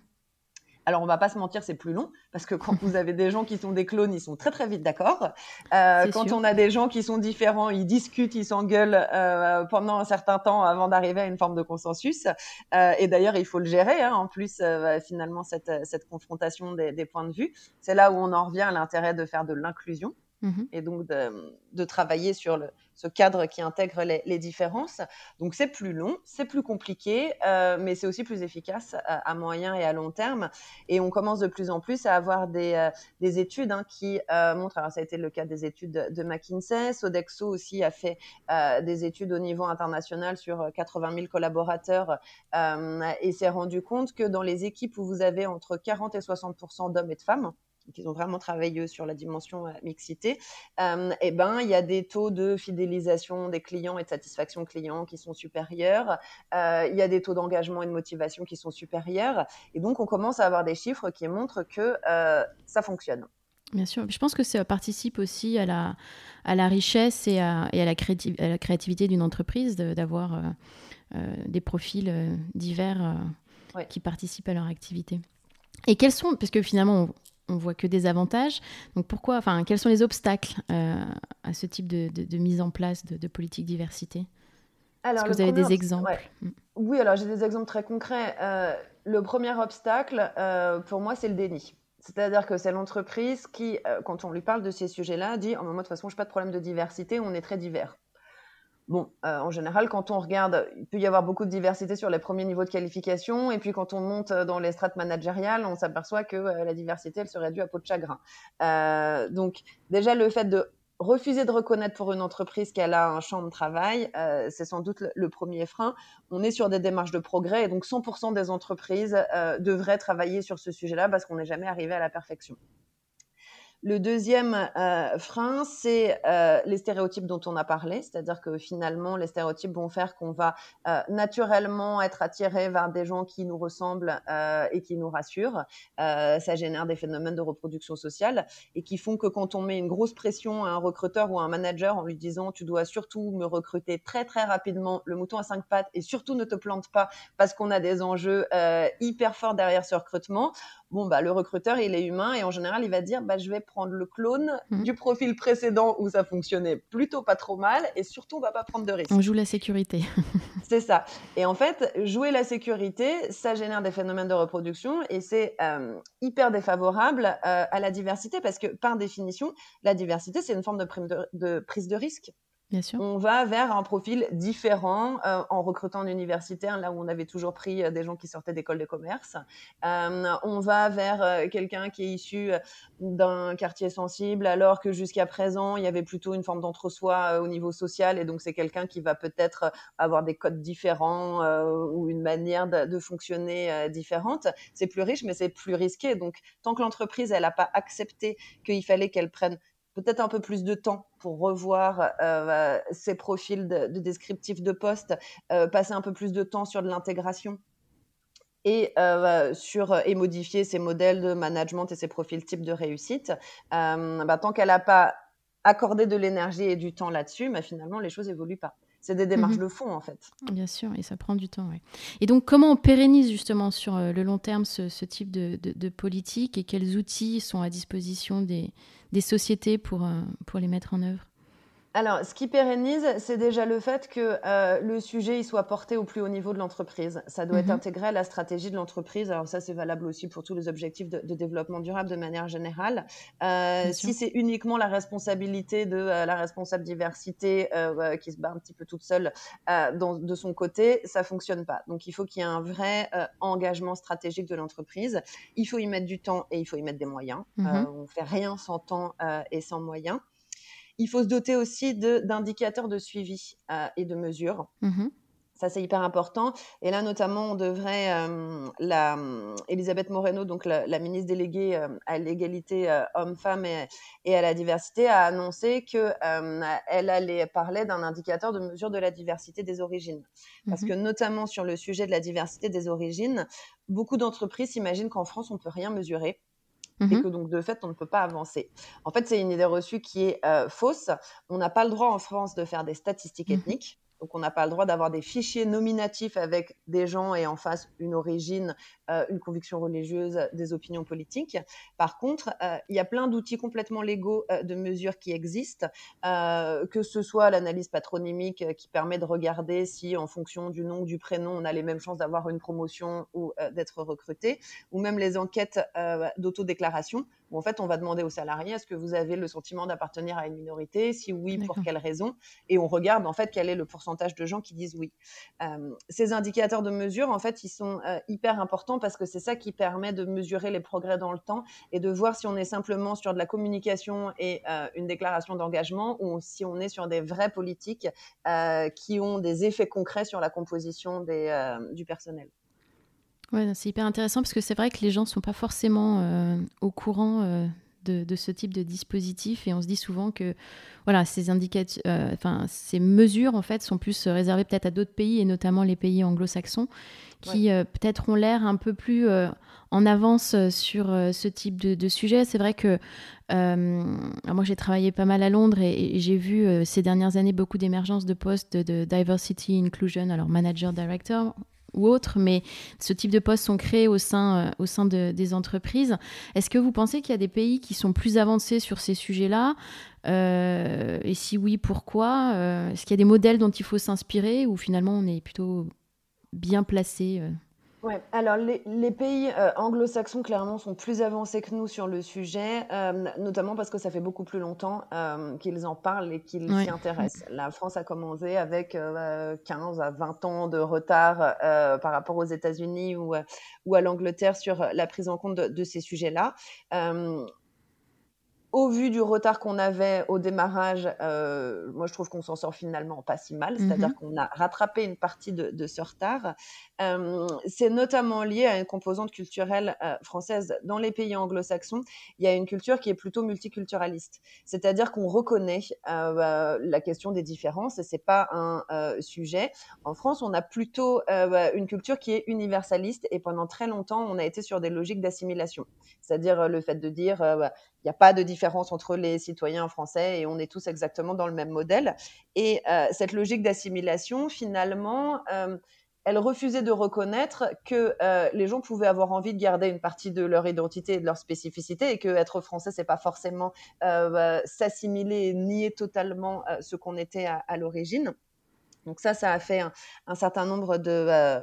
alors, on va pas se mentir, c'est plus long parce que quand <laughs> vous avez des gens qui sont des clones, ils sont très très vite d'accord. Euh, quand on a des gens qui sont différents, ils discutent, ils s'engueulent euh, pendant un certain temps avant d'arriver à une forme de consensus. Euh, et d'ailleurs, il faut le gérer. Hein, en plus, bah, finalement, cette, cette confrontation des, des, points de vue, c'est là où on en revient à l'intérêt de faire de l'inclusion. Mmh et donc de, travailler sur ce cadre qui intègre les, différences. Donc c'est plus long, c'est plus compliqué, euh, mais c'est aussi plus efficace à, moyen et à long terme. Et on commence de plus en plus à avoir des, euh, des études hein, qui euh, montrent, alors ça a été le cas des études de, McKinsey, Sodexo aussi a fait des études au niveau international sur 80 000 collaborateurs et s'est rendu compte que dans les équipes où vous avez entre 40 et 60% d'hommes et de femmes, qui ont vraiment travaillé sur la dimension euh, mixité, euh, eh ben, il y a des taux de fidélisation des clients et de satisfaction client qui sont supérieurs. Euh, il y a des taux d'engagement et de motivation qui sont supérieurs. Et donc, on commence à avoir des chiffres qui montrent que ça fonctionne. Bien sûr. Je pense que ça participe aussi à la, à la richesse et à, et à, la, la, créativité d'une entreprise d'avoir des profils divers qui participent à leur activité. Et quels sont, parce que finalement, on voit que des avantages. Donc pourquoi, enfin, quels sont les obstacles euh, à ce type de, mise en place de, politique diversité? Est-ce que vous avez des exemples? mm. Oui, alors j'ai des exemples très concrets. Euh, le premier obstacle, euh, pour moi, c'est le déni. C'est-à-dire que c'est l'entreprise qui, quand on lui parle de ces sujets-là, dit oh, Moi, de toute façon, je n'ai pas de problème de diversité, on est très divers. Bon, euh, en général, quand on regarde, il peut y avoir beaucoup de diversité sur les premiers niveaux de qualification, et puis quand on monte dans les strates managériales, on s'aperçoit que euh, la diversité, elle serait due à peau de chagrin. Euh, donc, déjà, le fait de refuser de reconnaître pour une entreprise qu'elle a un champ de travail, c'est sans doute le, premier frein. On est sur des démarches de progrès, et donc 100% des entreprises devraient travailler sur ce sujet-là parce qu'on n'est jamais arrivé à la perfection. Le deuxième euh, frein, c'est euh, les stéréotypes dont on a parlé, c'est-à-dire que finalement, les stéréotypes vont faire qu'on va euh, naturellement être attiré vers des gens qui nous ressemblent et qui nous rassurent. ça génère des phénomènes de reproduction sociale et qui font que quand on met une grosse pression à un recruteur ou à un manager en lui disant tu dois surtout me recruter très très rapidement, le mouton à cinq pattes et surtout ne te plante pas parce qu'on a des enjeux hyper forts derrière ce recrutement, bon, bah, le recruteur, il est humain et en général, il va dire, bah, je vais prendre le clone mmh. du profil précédent où ça fonctionnait plutôt pas trop mal et surtout, on va pas prendre de risques. On joue la sécurité. <laughs> c'est ça. Et en fait, jouer la sécurité, ça génère des phénomènes de reproduction et c'est euh, hyper défavorable euh, à la diversité parce que, par définition, la diversité, c'est une forme de prise de risque. On va vers un profil différent euh, en recrutant un universitaire, là où on avait toujours pris euh, des gens qui sortaient d'école de commerce. Euh, on va vers quelqu'un qui est issu d'un quartier sensible, alors que jusqu'à présent, il y avait plutôt une forme d'entre-soi au niveau social. Et donc, c'est quelqu'un qui va peut-être avoir des codes différents ou une manière de, de fonctionner différente. C'est plus riche, mais c'est plus risqué. Donc, tant que l'entreprise, elle n'a pas accepté qu'il fallait qu'elle prenne peut-être un peu plus de temps pour revoir euh, ces profils de, de descriptifs de poste, euh, passer un peu plus de temps sur de l'intégration et, euh, sur, et modifier ses modèles de management et ses profils types de réussite. Bah, tant qu'elle n'a pas accordé de l'énergie et du temps là-dessus, bah, finalement, les choses évoluent pas c'est des démarches mhm. de fond en fait. Bien sûr, et ça prend du temps. Et donc, comment on pérennise justement sur le long terme ce, type de, de, politique et quels outils sont à disposition des, des sociétés pour, euh, pour les mettre en œuvre? Alors, ce qui pérennise, c'est déjà le fait que euh, le sujet il soit porté au plus haut niveau de l'entreprise. Ça doit être mhm. intégré à la stratégie de l'entreprise. Alors ça, c'est valable aussi pour tous les objectifs de, développement durable de manière générale. Euh, si c'est uniquement la responsabilité de la responsable diversité qui se bat un petit peu toute seule dans, de son côté, ça fonctionne pas. Donc, il faut qu'il y ait un vrai engagement stratégique de l'entreprise. Il faut y mettre du temps et il faut y mettre des moyens. Mhm. on fait rien sans temps et sans moyens. Il faut se doter aussi d'indicateurs de, suivi euh, et de mesures. Mmh Ça, c'est hyper important. Et là, notamment, on devrait, euh, la, Elisabeth Moreno, donc la, ministre déléguée euh, à l'égalité homme-femme et, à la diversité, a annoncé qu'elle allait parler d'un indicateur de mesure de la diversité des origines. Parce mmh que, notamment sur le sujet de la diversité des origines, beaucoup d'entreprises s'imaginent qu'en France, on ne peut rien mesurer et mmh que donc de fait on ne peut pas avancer. En fait, c'est une idée reçue qui est euh, fausse. On n'a pas le droit en France de faire des statistiques mmh ethniques. Donc, on n'a pas le droit d'avoir des fichiers nominatifs avec des gens et en face une origine, euh, une conviction religieuse, des opinions politiques. Par contre, euh, il y a plein d'outils complètement légaux euh, de mesures qui existent, que ce soit l'analyse patronymique qui permet de regarder si, en fonction du nom ou du prénom, on a les mêmes chances d'avoir une promotion ou d'être recruté, ou même les enquêtes d'autodéclaration où en fait on va demander aux salariés est-ce que vous avez le sentiment d'appartenir à une minorité? Si oui, pour quelle raison? Et on regarde en fait quel est le pourcentage de gens qui disent oui. Euh, ces indicateurs de mesure, en fait, ils sont euh, hyper importants parce que c'est ça qui permet de mesurer les progrès dans le temps et de voir si on est simplement sur de la communication et euh, une déclaration d'engagement ou si on est sur des vraies politiques qui ont des effets concrets sur la composition des, du personnel. Ouais, c'est hyper intéressant parce que c'est vrai que les gens ne sont pas forcément euh, au courant euh, de, ce type de dispositif et on se dit souvent que voilà, ces, euh, enfin, ces mesures en fait sont plus réservées peut-être à d'autres pays et notamment les pays anglo-saxons qui peut-être ont l'air un peu plus en avance sur ce type de, sujet. C'est vrai que moi j'ai travaillé pas mal à Londres et, et j'ai vu ces dernières années beaucoup d'émergence de postes de diversity inclusion, alors manager director ou autres, mais ce type de postes sont créés au sein, euh, au sein de, des entreprises. Est-ce que vous pensez qu'il y a des pays qui sont plus avancés sur ces sujets-là? Euh, Et si oui, pourquoi? Euh, Est-ce qu'il y a des modèles dont il faut s'inspirer ou finalement on est plutôt bien placé Ouais, alors les, les pays euh, anglo-saxons clairement sont plus avancés que nous sur le sujet, euh, notamment parce que ça fait beaucoup plus longtemps euh, qu'ils en parlent et qu'ils Ouais. s'y intéressent. La France a commencé avec euh, 15 à 20 ans de retard euh, par rapport aux États-Unis ou, euh, ou à l'Angleterre sur la prise en compte de, de ces sujets-là. Au vu du retard qu'on avait au démarrage, euh, moi je trouve qu'on s'en sort finalement pas si mal, c'est-à-dire Mhm. qu'on a rattrapé une partie de, de ce retard. Euh, c'est notamment lié à une composante culturelle euh, française. Dans les pays anglo-saxons, il y a une culture qui est plutôt multiculturaliste, c'est-à-dire qu'on reconnaît euh, bah, la question des différences et c'est pas un euh, sujet. En France, on a plutôt euh, bah, une culture qui est universaliste et pendant très longtemps, on a été sur des logiques d'assimilation, c'est-à-dire le fait de dire euh, bah, n'y a pas de différence entre les citoyens français et on est tous exactement dans le même modèle. Et euh, cette logique d'assimilation, finalement, euh, elle refusait de reconnaître que euh, les gens pouvaient avoir envie de garder une partie de leur identité et de leur spécificité et que être français, c'est pas forcément s'assimiler et nier totalement ce qu'on était à, l'origine. Donc ça, ça a fait un, certain nombre de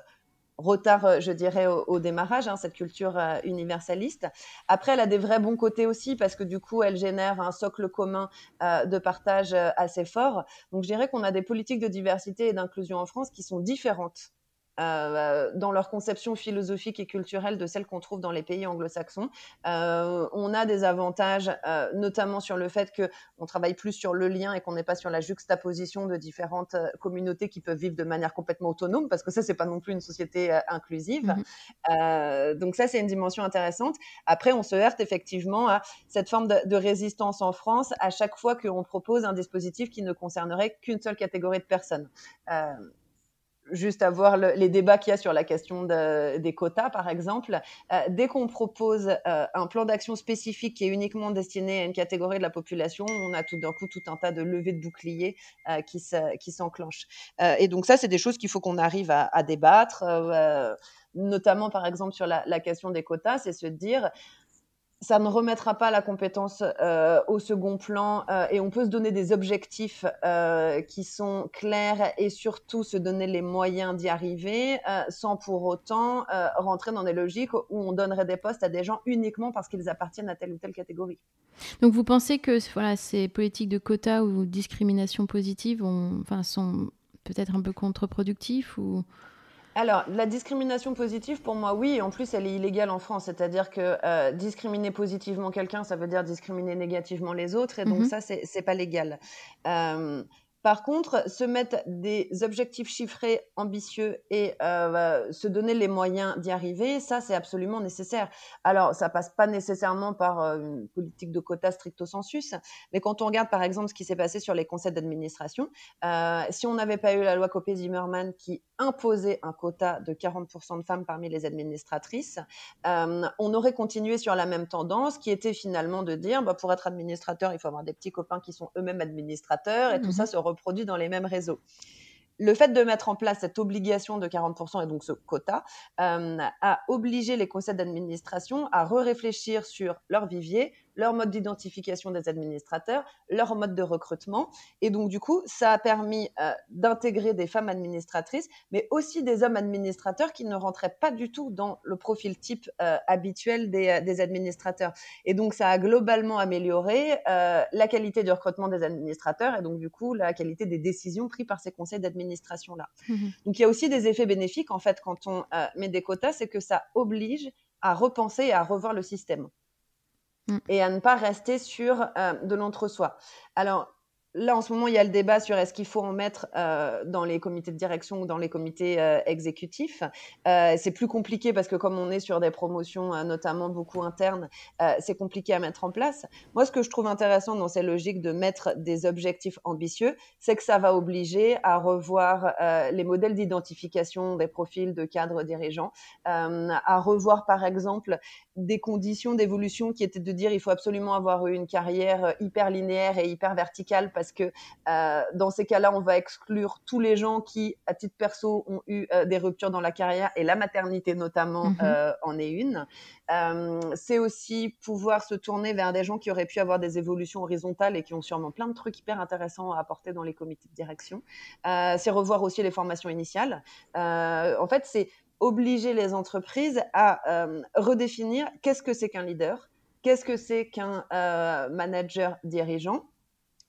retard, euh, je dirais, au, au démarrage, hein, cette culture euh, universaliste. Après, elle a des vrais bons côtés aussi, parce que du coup, elle génère un socle commun euh, de partage euh, assez fort. Donc, je dirais qu'on a des politiques de diversité et d'inclusion en France qui sont différentes euh, dans leur conception philosophique et culturelle de celles qu'on trouve dans les pays anglo-saxons. Euh, on a des avantages, euh, notamment sur le fait qu'on travaille plus sur le lien et qu'on n'est pas sur la juxtaposition de différentes communautés qui peuvent vivre de manière complètement autonome, parce que ça, c'est pas non plus une société inclusive. Mhm. Euh, donc ça, c'est une dimension intéressante. Après, on se heurte effectivement à cette forme de, de résistance en France à chaque fois qu'on propose un dispositif qui ne concernerait qu'une seule catégorie de personnes. Juste à voir le, les débats qu'il y a sur la question de, des quotas, par exemple. Euh, dès qu'on propose euh, un plan d'action spécifique qui est uniquement destiné à une catégorie de la population, on a tout d'un coup tout un tas de levées de boucliers euh, qui, se, s'enclenchent. Et donc ça, c'est des choses qu'il faut qu'on arrive à, débattre, notamment par exemple sur la question des quotas, c'est se dire ça ne remettra pas la compétence euh, au second plan euh, et on peut se donner des objectifs euh, qui sont clairs et surtout se donner les moyens d'y arriver sans pour autant rentrer dans des logiques où on donnerait des postes à des gens uniquement parce qu'ils appartiennent à telle ou telle catégorie. Donc vous pensez que voilà, ces politiques de quotas ou discrimination positive sont peut-être un peu contre-productifs ou... Alors, la discrimination positive, pour moi, oui. En plus, elle est illégale en France. C'est-à-dire que euh, discriminer positivement quelqu'un, ça veut dire discriminer négativement les autres. Et donc, Mhm. ça, c'est c'est pas légal. Euh, par contre, se mettre des objectifs chiffrés ambitieux et euh, se donner les moyens d'y arriver, ça, c'est absolument nécessaire. Alors, ça passe pas nécessairement par euh, une politique de quotas stricto sensus, mais quand on regarde, par exemple, ce qui s'est passé sur les conseils d'administration, euh, si on n'avait pas eu la loi Copé-Zimmermann qui imposait un quota de 40% de femmes parmi les administratrices, on aurait continué sur la même tendance qui était finalement de dire, bah, pour être administrateur, il faut avoir des petits copains qui sont eux-mêmes administrateurs et tout ça se reproduit dans les mêmes réseaux. Le fait de mettre en place cette obligation de 40% et donc ce quota euh, a obligé les conseils d'administration à re-réfléchir sur leur vivier, leur mode d'identification des administrateurs, leur mode de recrutement. Et donc, du coup, ça a permis euh, d'intégrer des femmes administratrices, mais aussi des hommes administrateurs qui ne rentraient pas du tout dans le profil type euh, habituel des, des, administrateurs. Et donc, ça a globalement amélioré euh, la qualité du recrutement des administrateurs et donc, du coup, la qualité des décisions prises par ces conseils d'administration-là. Mhm. Donc, il y a aussi des effets bénéfiques, en fait, quand on euh, met des quotas, c'est que ça oblige à repenser et à revoir le système Mm. et à ne pas rester sur euh, de l'entre-soi. Alors, là, en ce moment, il y a le débat sur est-ce qu'il faut en mettre euh, dans les comités de direction ou dans les comités euh, exécutifs. Euh, c'est plus compliqué parce que comme on est sur des promotions, notamment beaucoup internes, c'est compliqué à mettre en place. Moi, ce que je trouve intéressant dans ces logiques de mettre des objectifs ambitieux, c'est que ça va obliger à revoir les modèles d'identification des profils de cadres dirigeants, à revoir, par exemple, des conditions d'évolution qui étaient de dire il faut absolument avoir une carrière hyper linéaire et hyper verticale parce que euh, dans ces cas-là, on va exclure tous les gens qui, à titre perso, ont eu euh, des ruptures dans la carrière et la maternité notamment Mhm. euh, en est une. C'est aussi pouvoir se tourner vers des gens qui auraient pu avoir des évolutions horizontales et qui ont sûrement plein de trucs hyper intéressants à apporter dans les comités de direction. C'est revoir aussi les formations initiales. En fait, c'est obliger les entreprises à redéfinir qu'est-ce que c'est qu'un leader, qu'est-ce que c'est qu'un manager dirigeant.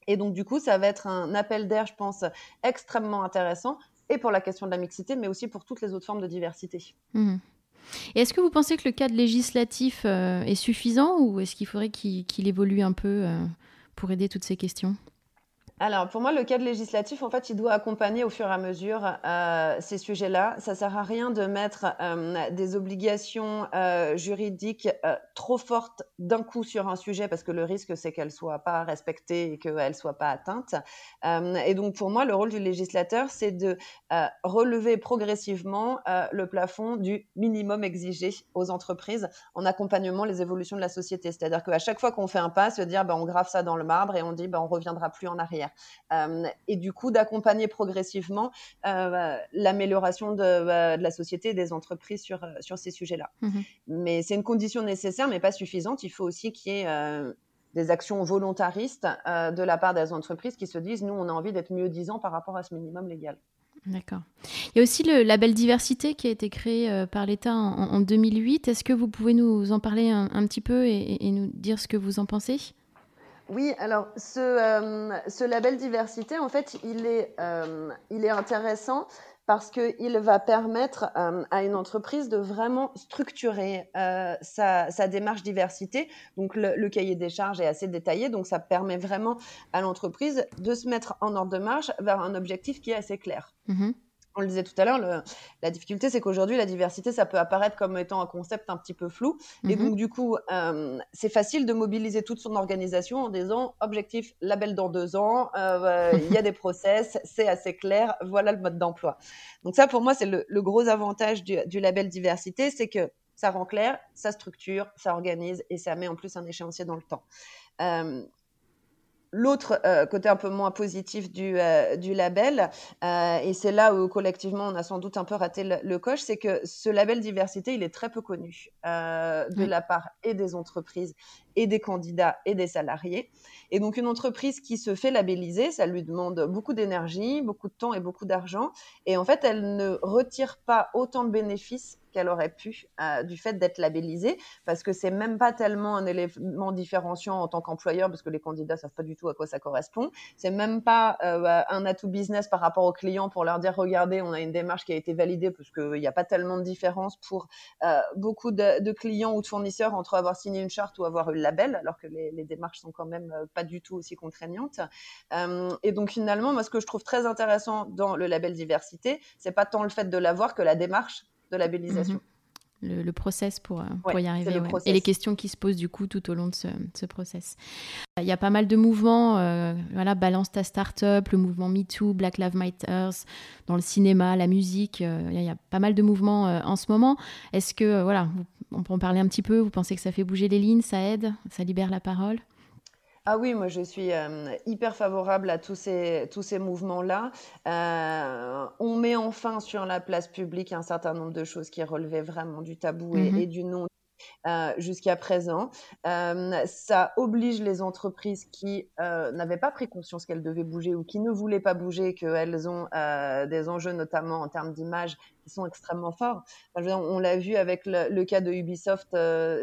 Et donc, du coup, ça va être un appel d'air, je pense, extrêmement intéressant, et pour la question de la mixité, mais aussi pour toutes les autres formes de diversité. Mmh. Et est-ce que vous pensez que le cadre législatif est suffisant ou est-ce qu'il faudrait qu'il évolue un peu pour aider toutes ces questions? Alors, pour moi, le cadre législatif, en fait, il doit accompagner au fur et à mesure euh, ces sujets-là. Ça sert à rien de mettre euh, des obligations euh, juridiques trop fortes d'un coup sur un sujet parce que le risque, c'est qu'elles soient pas respectées et qu'elles soient pas atteintes. et donc, pour moi, le rôle du législateur, c'est de relever progressivement le plafond du minimum exigé aux entreprises en accompagnement les évolutions de la société. C'est-à-dire qu'à chaque fois qu'on fait un pas, se dire, ben, on grave ça dans le marbre et on dit, ben, on reviendra plus en arrière. Euh, et du coup d'accompagner progressivement euh, l'amélioration de, de, la société et des entreprises sur, sur ces sujets-là. Mmh mais c'est une condition nécessaire, mais pas suffisante. Il faut aussi qu'il y ait euh, des actions volontaristes de la part des entreprises qui se disent nous, on a envie d'être mieux disant par rapport à ce minimum légal. D'accord. Il y a aussi le label diversité qui a été créé par l'État en, 2008. Est-ce que vous pouvez nous en parler un, petit peu et, et, nous dire ce que vous en pensez? Oui, alors euh, ce, label diversité, en fait, il est, euh, intéressant parce qu'il va permettre euh, à une entreprise de vraiment structurer sa, démarche diversité. Donc le, cahier des charges est assez détaillé, donc ça permet vraiment à l'entreprise de se mettre en ordre de marche vers un objectif qui est assez clair. Mmh on le disait tout à l'heure, la difficulté, c'est qu'aujourd'hui, la diversité, ça peut apparaître comme étant un concept un petit peu flou. Et mhm. donc, du coup, euh, c'est facile de mobiliser toute son organisation en disant objectif, label dans deux ans, euh, il y a des <laughs> process, c'est assez clair, voilà le mode d'emploi. Donc, ça, pour moi, c'est le, gros avantage du, label diversité, c'est que ça rend clair, ça structure, ça organise et ça met en plus un échéancier dans le temps. Euh, L'autre euh, côté un peu moins positif du, euh, du label, euh, et c'est là où collectivement on a sans doute un peu raté le, coche, c'est que ce label diversité, il est très peu connu de la part et des entreprises et des candidats et des salariés. Et donc une entreprise qui se fait labelliser, ça lui demande beaucoup d'énergie, beaucoup de temps et beaucoup d'argent, et en fait elle ne retire pas autant de bénéfices qu'elle aurait pu euh, du fait d'être labellisée, parce que c'est même pas tellement un élément différenciant en tant qu'employeur, parce que les candidats savent pas du tout à quoi ça correspond. C'est même pas euh, un atout business par rapport aux clients pour leur dire regardez, on a une démarche qui a été validée, parce qu'il n'y a pas tellement de différence pour euh, beaucoup de, clients ou de fournisseurs entre avoir signé une charte ou avoir eu le label, alors que les, les démarches sont quand même pas du tout aussi contraignantes. et donc finalement, moi, ce que je trouve très intéressant dans le label diversité, c'est pas tant le fait de l'avoir que la démarche de labellisation. Mhm. Le, le, process pour, euh, y arriver. Et les questions qui se posent du coup tout au long de ce, ce process. Il y a pas mal de mouvements, euh, voilà, Balance ta start-up, le mouvement MeToo, Black Lives Matter, dans le cinéma, la musique. Euh, il y a pas mal de mouvements en ce moment. Est-ce que, voilà, on peut en parler un petit peu? Vous pensez que ça fait bouger les lignes, ça aide, ça libère la parole? Ah oui, moi je suis hyper favorable à tous ces, tous ces mouvements-là. Euh, on met enfin sur la place publique un certain nombre de choses qui relevaient vraiment du tabou et, mmh du non euh, jusqu'à présent. Euh, ça oblige les entreprises qui euh, n'avaient pas pris conscience qu'elles devaient bouger ou qui ne voulaient pas bouger, qu'elles ont des enjeux notamment en termes d'image qui sont extrêmement forts. on l'a vu avec le, cas de Ubisoft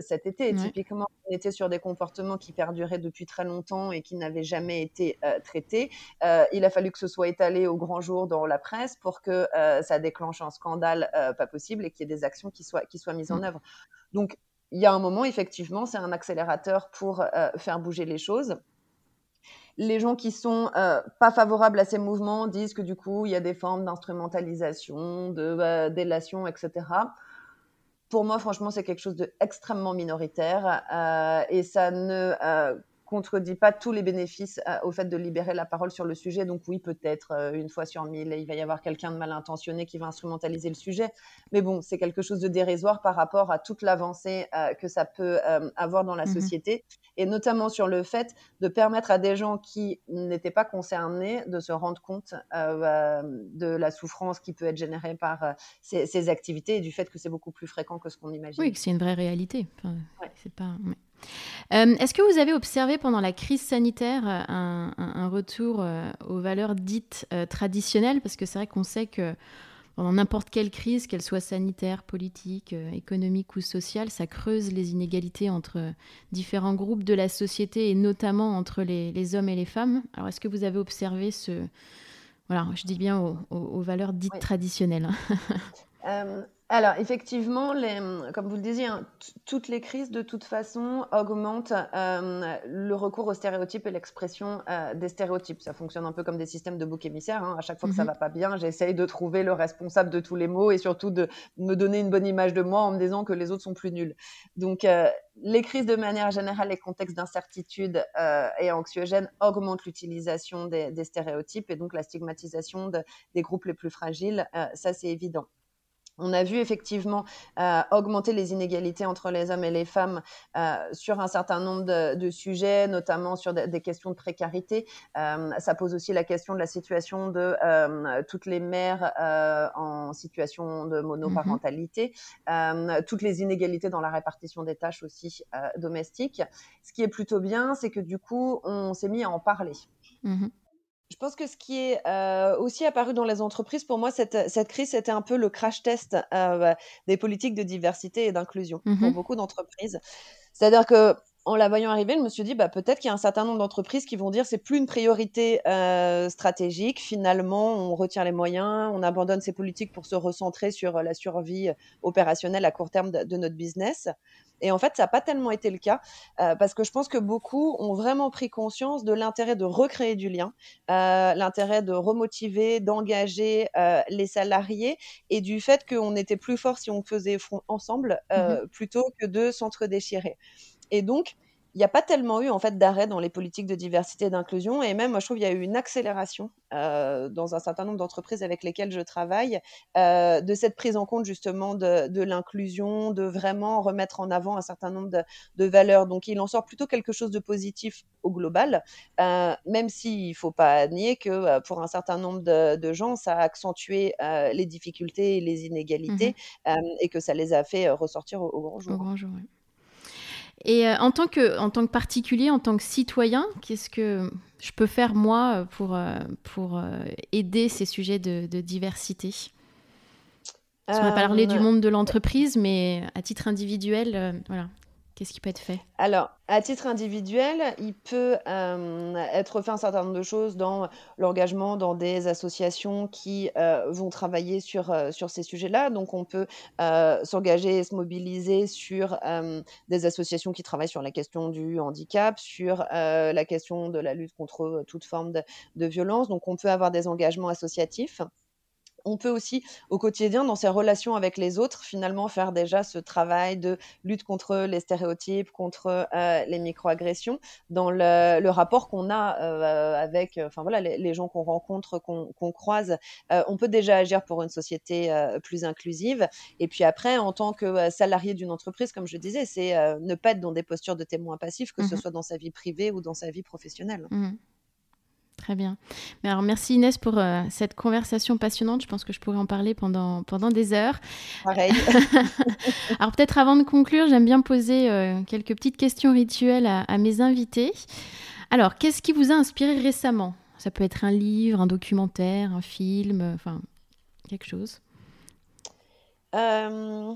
cet été. Typiquement, on était sur des comportements qui perduraient depuis très longtemps et qui n'avaient jamais été traités. il a fallu que ce soit étalé au grand jour dans la presse pour que ça déclenche un scandale pas possible et qu'il y ait des actions qui soient, qui soient mises en mmh. œuvre. Donc, il y a un moment, effectivement, c'est un accélérateur pour euh, faire bouger les choses. Les gens qui sont euh, pas favorables à ces mouvements disent que du coup, il y a des formes d'instrumentalisation, de euh, délation, etc. Pour moi, franchement, c'est quelque chose d'extrêmement minoritaire et ça ne contredit pas tous les bénéfices euh, au fait de libérer la parole sur le sujet. Donc oui, peut-être euh, une fois sur mille, il va y avoir quelqu'un de mal intentionné qui va instrumentaliser le sujet. Mais bon, c'est quelque chose de dérisoire par rapport à toute l'avancée euh, que ça peut avoir dans la mmh société, et notamment sur le fait de permettre à des gens qui n'étaient pas concernés de se rendre compte de la souffrance qui peut être générée par ces, activités et du fait que c'est beaucoup plus fréquent que ce qu'on imagine. Oui, que c'est une vraie réalité. C'est pas. Euh, est-ce que vous avez observé pendant la crise sanitaire euh, un, retour euh, aux valeurs dites traditionnelles? Parce que c'est vrai qu'on sait que pendant n'importe quelle crise, qu'elle soit sanitaire, politique, économique ou sociale, ça creuse les inégalités entre différents groupes de la société et notamment entre les, hommes et les femmes. Alors, est-ce que vous avez observé ce... Voilà, je dis bien aux, valeurs dites traditionnelles? <laughs> Alors, effectivement, les, comme vous le disiez, hein, toutes les crises, de toute façon, augmentent euh, le recours aux stéréotypes et l'expression euh, des stéréotypes. Ça fonctionne un peu comme des systèmes de bouc émissaire. Hein. À chaque fois que ça mhm. va pas bien, j'essaye de trouver le responsable de tous les maux et surtout de me donner une bonne image de moi en me disant que les autres sont plus nuls. Donc, euh, les crises, de manière générale, les contextes d'incertitude et anxiogène augmentent l'utilisation des, des, stéréotypes et donc la stigmatisation de, des groupes les plus fragiles. ça, c'est évident. On a vu effectivement euh, augmenter les inégalités entre les hommes et les femmes euh, sur un certain nombre de, sujets, notamment sur des questions de précarité. Euh, ça pose aussi la question de la situation de toutes les mères en situation de monoparentalité, mmh toutes les inégalités dans la répartition des tâches aussi domestiques. Ce qui est plutôt bien, c'est que du coup, on s'est mis à en parler. Mmh je pense que ce qui est euh, aussi apparu dans les entreprises, pour moi, cette, cette crise, c'était un peu le crash test euh, des politiques de diversité et d'inclusion pour mmh beaucoup d'entreprises. C'est-à-dire que en la voyant arriver, je me suis dit, bah, peut-être qu'il y a un certain nombre d'entreprises qui vont dire c'est plus une priorité euh, stratégique. Finalement, on retient les moyens, on abandonne ces politiques pour se recentrer sur la survie opérationnelle à court terme de notre business. Et en fait, ça n'a pas tellement été le cas euh, parce que je pense que beaucoup ont vraiment pris conscience de l'intérêt de recréer du lien, euh, l'intérêt de remotiver, d'engager euh, les salariés et du fait qu'on était plus fort si on faisait front ensemble mmh plutôt que de s'entre-déchirer. Et donc, il n'y a pas tellement eu en fait d'arrêt dans les politiques de diversité et d'inclusion et même moi je trouve qu'il y a eu une accélération euh, dans un certain nombre d'entreprises avec lesquelles je travaille euh, de cette prise en compte justement de, l'inclusion, de vraiment remettre en avant un certain nombre de, valeurs. Donc il en sort plutôt quelque chose de positif au global, euh, même s'il ne faut pas nier que pour un certain nombre de, gens ça a accentué les difficultés et les inégalités mmh et que ça les a fait ressortir au, grand jour. Au grand jour et euh, en, tant que, en tant que particulier, en tant que citoyen, qu'est-ce que je peux faire moi pour, euh, pour euh, aider ces sujets de, diversité? On va parler du monde de l'entreprise, mais à titre individuel, voilà, Qu'est-ce qui peut être fait? Alors, à titre individuel, il peut euh, être fait un certain nombre de choses dans l'engagement dans des associations qui euh, vont travailler sur, euh, sur ces sujets-là. Donc, on peut s'engager et se mobiliser sur des associations qui travaillent sur la question du handicap, sur la question de la lutte contre toute forme de violence. Donc, on peut avoir des engagements associatifs on peut aussi au quotidien, dans ses relations avec les autres, finalement faire déjà ce travail de lutte contre les stéréotypes, contre euh, les microagressions, dans le, rapport qu'on a euh, avec, enfin voilà, les, gens qu'on rencontre, qu'on croise. Euh, on peut déjà agir pour une société plus inclusive. Et puis après, en tant que salarié d'une entreprise, comme je disais, c'est ne pas être dans des postures de témoin passif, que ce mmh soit dans sa vie privée ou dans sa vie professionnelle. Mmh Très bien. Mais alors, merci Inès pour euh, cette conversation passionnante. Je pense que je pourrais en parler pendant, pendant des heures. Pareil. <laughs> alors, peut-être avant de conclure, j'aime bien poser euh, quelques petites questions rituelles à, mes invités. Alors, qu'est-ce qui vous a inspiré récemment? Ça peut être un livre, un documentaire, un film, enfin, quelque chose. Euh,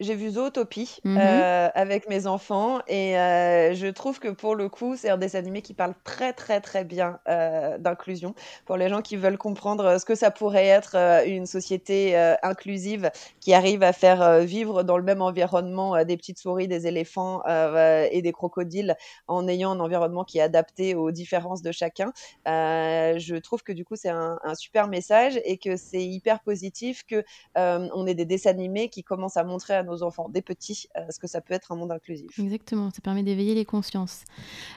j'ai vu Zootopie mmh euh, avec mes enfants et euh, je trouve que pour le coup, c'est un dessin animé qui parle très très très bien euh, d'inclusion pour les gens qui veulent comprendre ce que ça pourrait être une société inclusive qui arrive à faire vivre dans le même environnement des petites souris, des éléphants et des crocodiles en ayant un environnement qui est adapté aux différences de chacun. je trouve que du coup, c'est un, un, super message et que c'est hyper positif que on ait des dessins animés qui commencent à montrer à nos enfants, des petits, euh, ce que ça peut être un monde inclusif. Exactement, ça permet d'éveiller les consciences.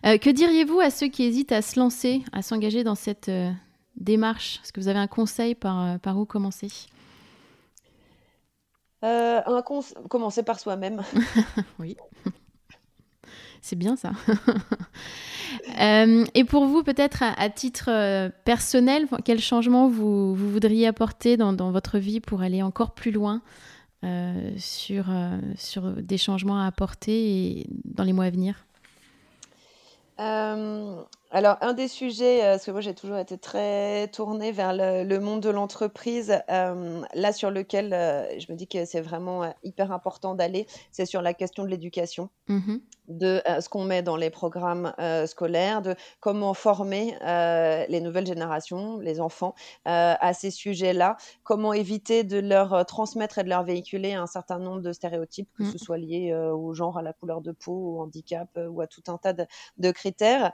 Euh, que diriez-vous à ceux qui hésitent à se lancer, à s'engager dans cette euh, démarche? Est-ce que vous avez un conseil par, par où commencer? Un Commencer par soi-même. <laughs> oui. C'est bien ça. <laughs> et pour vous, peut-être à, titre personnel, quel changement vous, vous voudriez apporter dans, dans, votre vie pour aller encore plus loin? Euh, sur, euh, sur des changements à apporter dans les mois à venir? Euh, Alors, un des sujets, heu, parce que moi j'ai toujours été très tournée vers le le monde de l'entreprise, hem, là sur lequel, heu, je me dis que c'est vraiment, hyper important d'aller, c'est sur la question de l'éducation. Mmh De, ce qu'on met dans les programmes, scolaires, de comment former, les nouvelles générations, les enfants, à ces sujets-là. Comment éviter de leur, transmettre et de leur véhiculer un certain nombre de stéréotypes, que Mmh. ce soit lié, au genre, à la couleur de peau, au handicap, ou à tout un tas de de critères.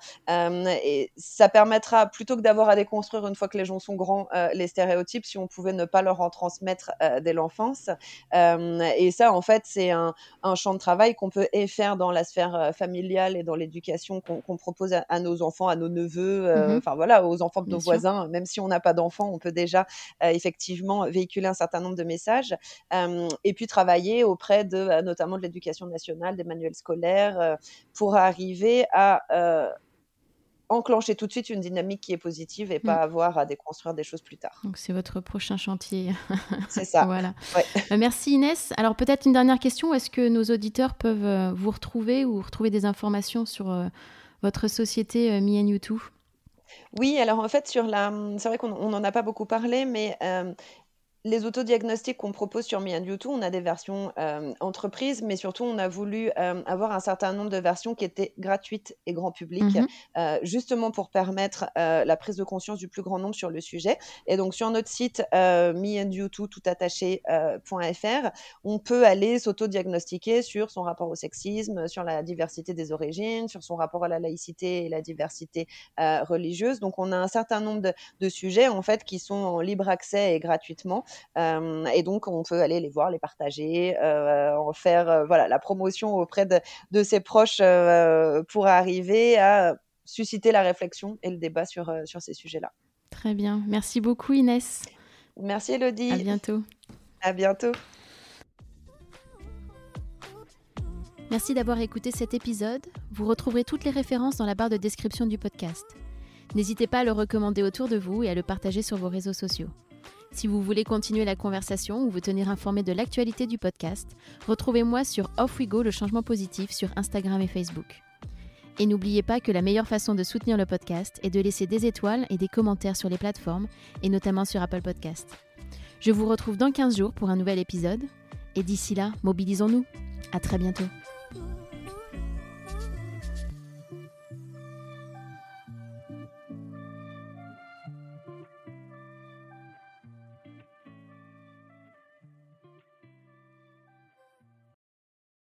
Et ça permettra, plutôt que d'avoir à déconstruire une fois que les gens sont grands, heu, les stéréotypes, si on pouvait ne pas leur en transmettre, heu, dès l'enfance. Hem et ça, en fait, c'est un un champ de travail qu'on peut et faire dans la sphère, familiale et dans l'éducation qu'on propose à à nos enfants, à nos neveux, heu, Mmh enfin voilà, aux enfants de Bien nos sûr. voisins. Même si on n'a pas d'enfants, on peut déjà, effectivement véhiculer un certain nombre de messages. Et puis travailler auprès de, notamment de l'éducation nationale, des manuels scolaires, pour arriver à, enclencher tout de suite une dynamique qui est positive et Mmh. pas avoir à déconstruire des choses plus tard. Donc c'est votre prochain chantier. <laughs> C'est ça, Voilà. ouais. Bah, merci Inès. Alors peut-être une dernière question, est-ce que nos auditeurs peuvent, heu, vous retrouver ou retrouver des informations sur, heu, votre société, Me and You Too? Oui, alors en fait sur la, mmh, c'est vrai qu'on on n'en a pas beaucoup parlé, mais Les autodiagnostics qu'on propose sur Me and You Too, on a des versions, hem, entreprises, mais surtout on a voulu, hem, avoir un certain nombre de versions qui étaient gratuites et grand public, Mmh heu, justement pour permettre, heu, la prise de conscience du plus grand nombre sur le sujet. Et donc sur notre site, heu, meandyouToo tout attaché, heu, .fr, on peut aller s'autodiagnostiquer sur son rapport au sexisme, sur la diversité des origines, sur son rapport à la laïcité et la diversité, religieuse. Donc on a un certain nombre de de sujets en fait qui sont en libre accès et gratuitement et donc on peut aller les voir, les partager, heu, en faire, heu, voilà, la promotion auprès de de ses proches, pour arriver à susciter la réflexion et le débat sur, sur ces sujets-là. Très bien. Merci beaucoup Inès. Merci À Elodie, bientôt. à bientôt. Merci d'avoir écouté cet épisode. Vous retrouverez toutes les références dans la barre de description du podcast. N'hésitez pas à le recommander autour de vous et à le partager sur vos réseaux sociaux. Si vous voulez continuer la conversation ou vous tenir informé de l'actualité du podcast, retrouvez-moi sur Off We Go le changement positif sur Instagram et Facebook. Et n'oubliez pas que la meilleure façon de soutenir le podcast est de laisser des étoiles et des commentaires sur les plateformes, et notamment sur Apple Podcast. Je vous retrouve dans 15 jours pour un nouvel épisode, et d'ici là, mobilisons-nous. À très bientôt.